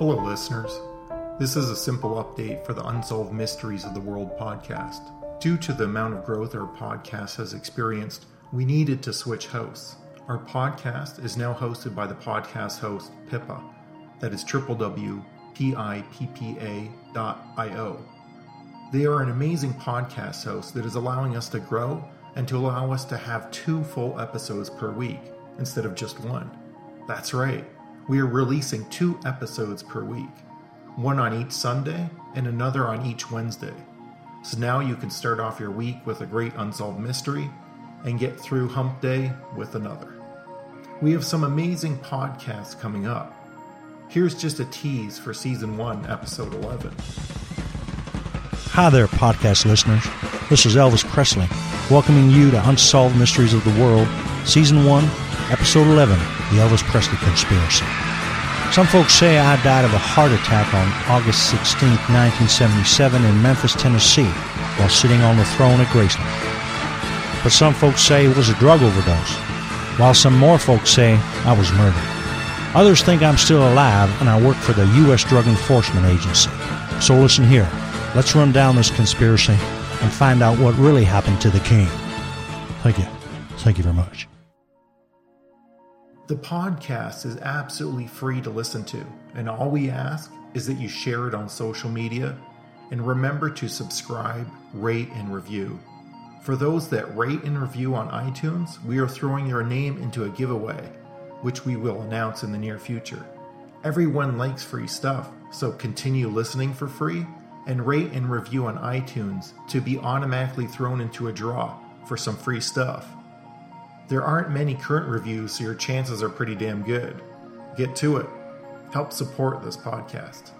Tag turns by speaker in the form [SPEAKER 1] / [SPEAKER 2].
[SPEAKER 1] Hello, listeners. This is a simple update for the Unsolved Mysteries of the World podcast. Due to the amount of growth our podcast has experienced, we needed to switch hosts. Our podcast is now hosted by the podcast host Pippa, that is www.pippa.io. They are an amazing podcast host that is allowing us to grow and to allow us to have two full episodes per week instead of just one. That's right, we are releasing two episodes per week, one on each Sunday and another on each Wednesday. So now you can start off your week with a great unsolved mystery and get through Hump Day with another. We have some amazing podcasts coming up. Here's just a tease for Season 1, Episode 11.
[SPEAKER 2] Hi there, podcast listeners. This is Elvis Presley, welcoming you to Unsolved Mysteries of the World, Season 1, Episode 11 The Elvis Presley Conspiracy. Some folks say I died of a heart attack on August 16, 1977, in Memphis, Tennessee, while sitting on the throne at Graceland. But some folks say it was a drug overdose, while some more folks say I was murdered. Others think I'm still alive and I work for the U.S. Drug Enforcement Agency. So listen here. Let's run down this conspiracy and find out what really happened to the king. Thank you. Thank you very much.
[SPEAKER 1] The podcast is absolutely free to listen to, and all we ask is that you share it on social media and remember to subscribe, rate, and review. For those that rate and review on iTunes, we are throwing your name into a giveaway, which we will announce in the near future. Everyone likes free stuff, so continue listening for free and rate and review on iTunes to be automatically thrown into a draw for some free stuff. There aren't many current reviews, so your chances are pretty damn good. Get to it. Help support this podcast.